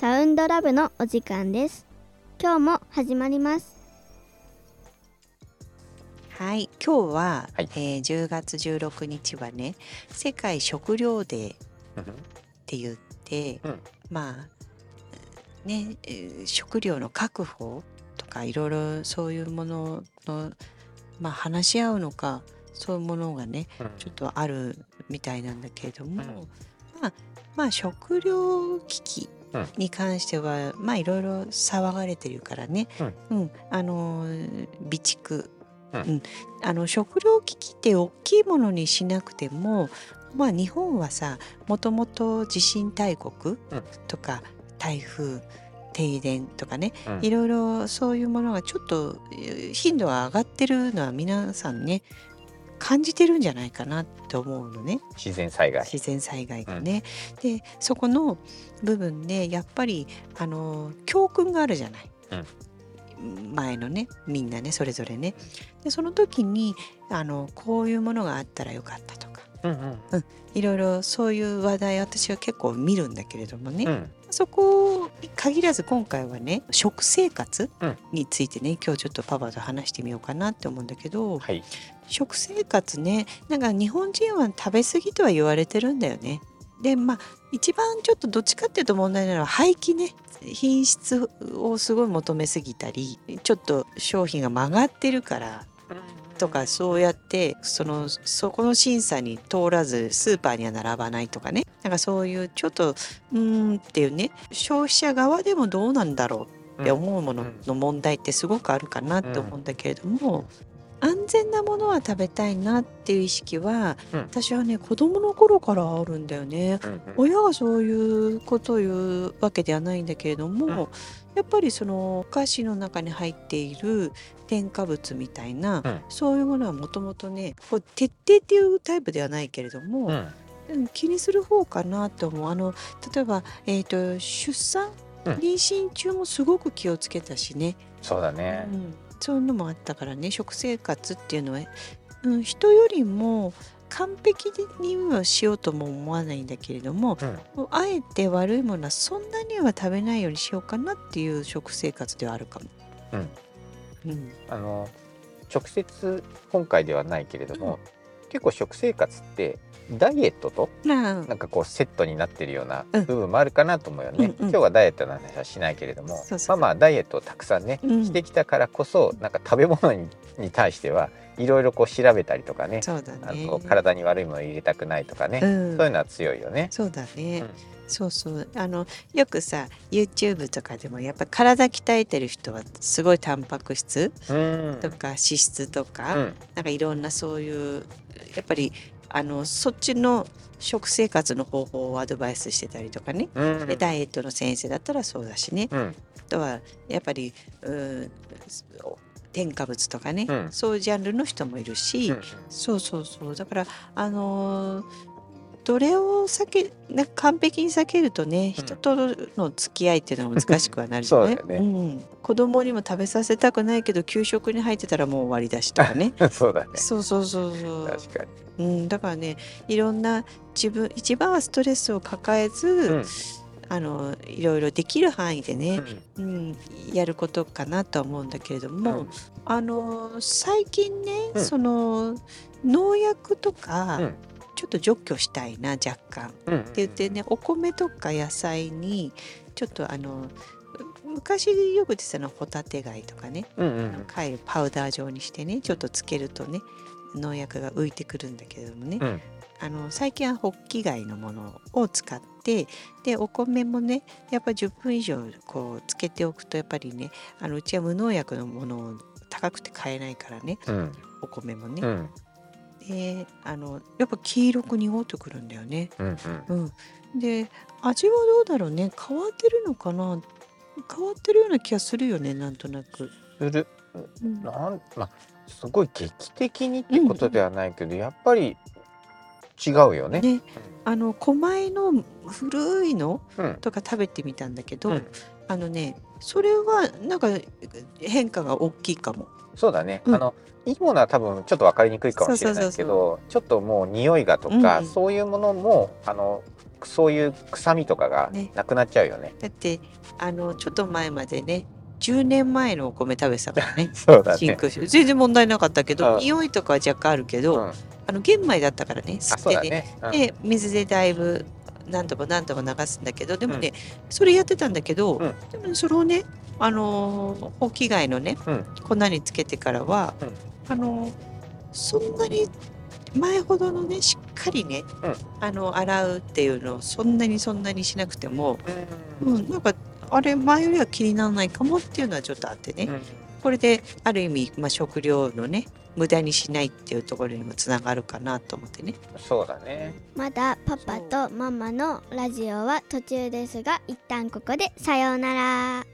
サウンドラブのお時間です。今日も始まります。はい、今日は、はい。えー10月16日はね世界食糧デーって言って、うん。まあね、えー食料の確保とかいろいろそういうものの、まあ、話し合うのかそういうものがねちょっとあるみたいなんだけれども、うん。まあまあ食料危機うんに関しては、まあいろいろ騒がれてるからね、うん。あのー備蓄、うん。あの食料危機って大きいものにしなくてもまあ日本はさもともと地震大国うん。とか台風停電とかね、うん。いろいろそういうものがちょっとえー頻度が上がってるのは皆さんね感じてるんじゃないかなと思うのね自然災害。自然災害がね。でそこの部分でやっぱりあの教訓があるじゃない。前のねみんなねそれぞれね。でその時にあのこういうものがあったらよかったとかうんうんいろいろそういう話題私は結構見るんだけれどもね、うんそこに限らず今回はね食生活うんについてね今日ちょっとパパと話してみようかなって思うんだけど、はい。食生活ねなんか日本人は食べ過ぎとは言われてるんだよね。でまあ一番ちょっとどっちかっていうと問題なのは廃棄ね品質をすごい求めすぎたりちょっと商品が曲がってるからとかそうやってそのそこの審査に通らずスーパーには並ばないとかね。なんかそういうちょっとうーんっていうね。消費者側でもどうなんだろうって思うものの問題ってすごくあるかなって思うんだけれども、安全なものは食べたいなっていう意識は、うん。私はね子供の頃からあるんだよね。うんうん。親がそういうことを言うわけではないんだけれども、うん。やっぱりそのお菓子の中に入っている添加物みたいな、うん。そういうものはもともとねこう徹底っていうタイプではないけれども、うん。うん気にする方かなと思う。あの例えば、えー、と出産うん。妊娠中もすごく気をつけたしね、そうだね。うん、そういうのもあったからね。食生活っていうのは、うん、人よりも完璧にはしようとも思わないんだけれどもうん。あえて悪いものはそんなには食べないようにしようかなっていう食生活ではあるかも。うん。うん。あの直接今回ではないけれども、結構食生活ってダイエットとまあ。なんかこうセットになってるようなうん。部分もあるかなと思うよね。うんうん。今日はダイエットの話はしないけれども、そうそうまあまあダイエットをたくさんね、うん。してきたからこそなんか食べ物にに対してはいろいろこう調べたりとかね、ね。あの体に悪いものを入れたくないとかね、うん。そういうのは強いよね。そうだね、うん。そうそう。あのよくさ YouTube とかでもやっぱ体鍛えてる人はすごいタンパク質うん。とか脂質とか、うん。なんかいろんなそういうやっぱりあのそっちの食生活の方法をアドバイスしてたりとかね、うん。でダイエットの先生だったらそうだしね、うん。あとはやっぱりうん添加物とかね、うん。そういうジャンルの人もいるし、うん。そうそうそう。だからあのーどれを避けなんか完璧に避けるとね人との付き合いっていうのは難しくはなるよね。ね。ん、子供にも食べさせたくないけど給食に入ってたらもう終わりだしとかね。そうだね。そうそうそうそう、確かに。うん、だからねいろんな自分一番はストレスを抱えず、うん。あのいろいろできる範囲でね、うん、やることかなとは思うんだけれども、うん。あの最近ね、うん。その農薬とか、うんちょっと除去したいな若干。うんうんって言ってねお米とか野菜にちょっとあの昔よく出てたのはホタテ貝とかね。うんうん貝をパウダー状にしてねちょっとつけるとね農薬が浮いてくるんだけどもね、うん。あの最近はホッキ貝のものを使ってでお米もねやっぱり10分以上こうつけておくとやっぱりねあのうちは無農薬のものを高くて買えないからねうん。お米もね、うんであのやっぱ黄色く濁ってくるんだよね。うんうん、で味はどうだろうね。変わってるのかな？変わってるような気がするよねなんとなく。する。うん。なんまあすごい劇的にってことではないけど、やっぱり違うよね。ねあの狛江の古いのうん。とか食べてみたんだけど、うん。あのねそれはなんか変化が大きいかも。そうだね、うん。あのいいものは多分ちょっと分かりにくいかもしれないけどちょっともう匂いがとか、うん。そういうものもあのそういう臭みとかがね。なくなっちゃうよね。だってあのちょっと前までね10年前のお米食べてたからね。そうだね。真空全然問題なかったけどうん。匂いとかは若干あるけど、うん、ああの玄米だったからね吸ってね。ね。うん。で水でだいぶ何度も何度も流すんだけどでもね、それやってたんだけど、うん。でもねそれをねあのーホウキ貝のね、うん。粉につけてからは、うん。あのーそんなに前ほどのねしっかりね、うん。あの洗うっていうのをそんなにそんなにしなくても、ううん、なんかあれ前よりは気にならないかもっていうのはちょっとあってね、んこれである意味、まあ、食料のね無駄にしないっていうところにもつながるかなと思ってね。そうだね。まだパパとママのラジオは途中ですが一旦ここでさようなら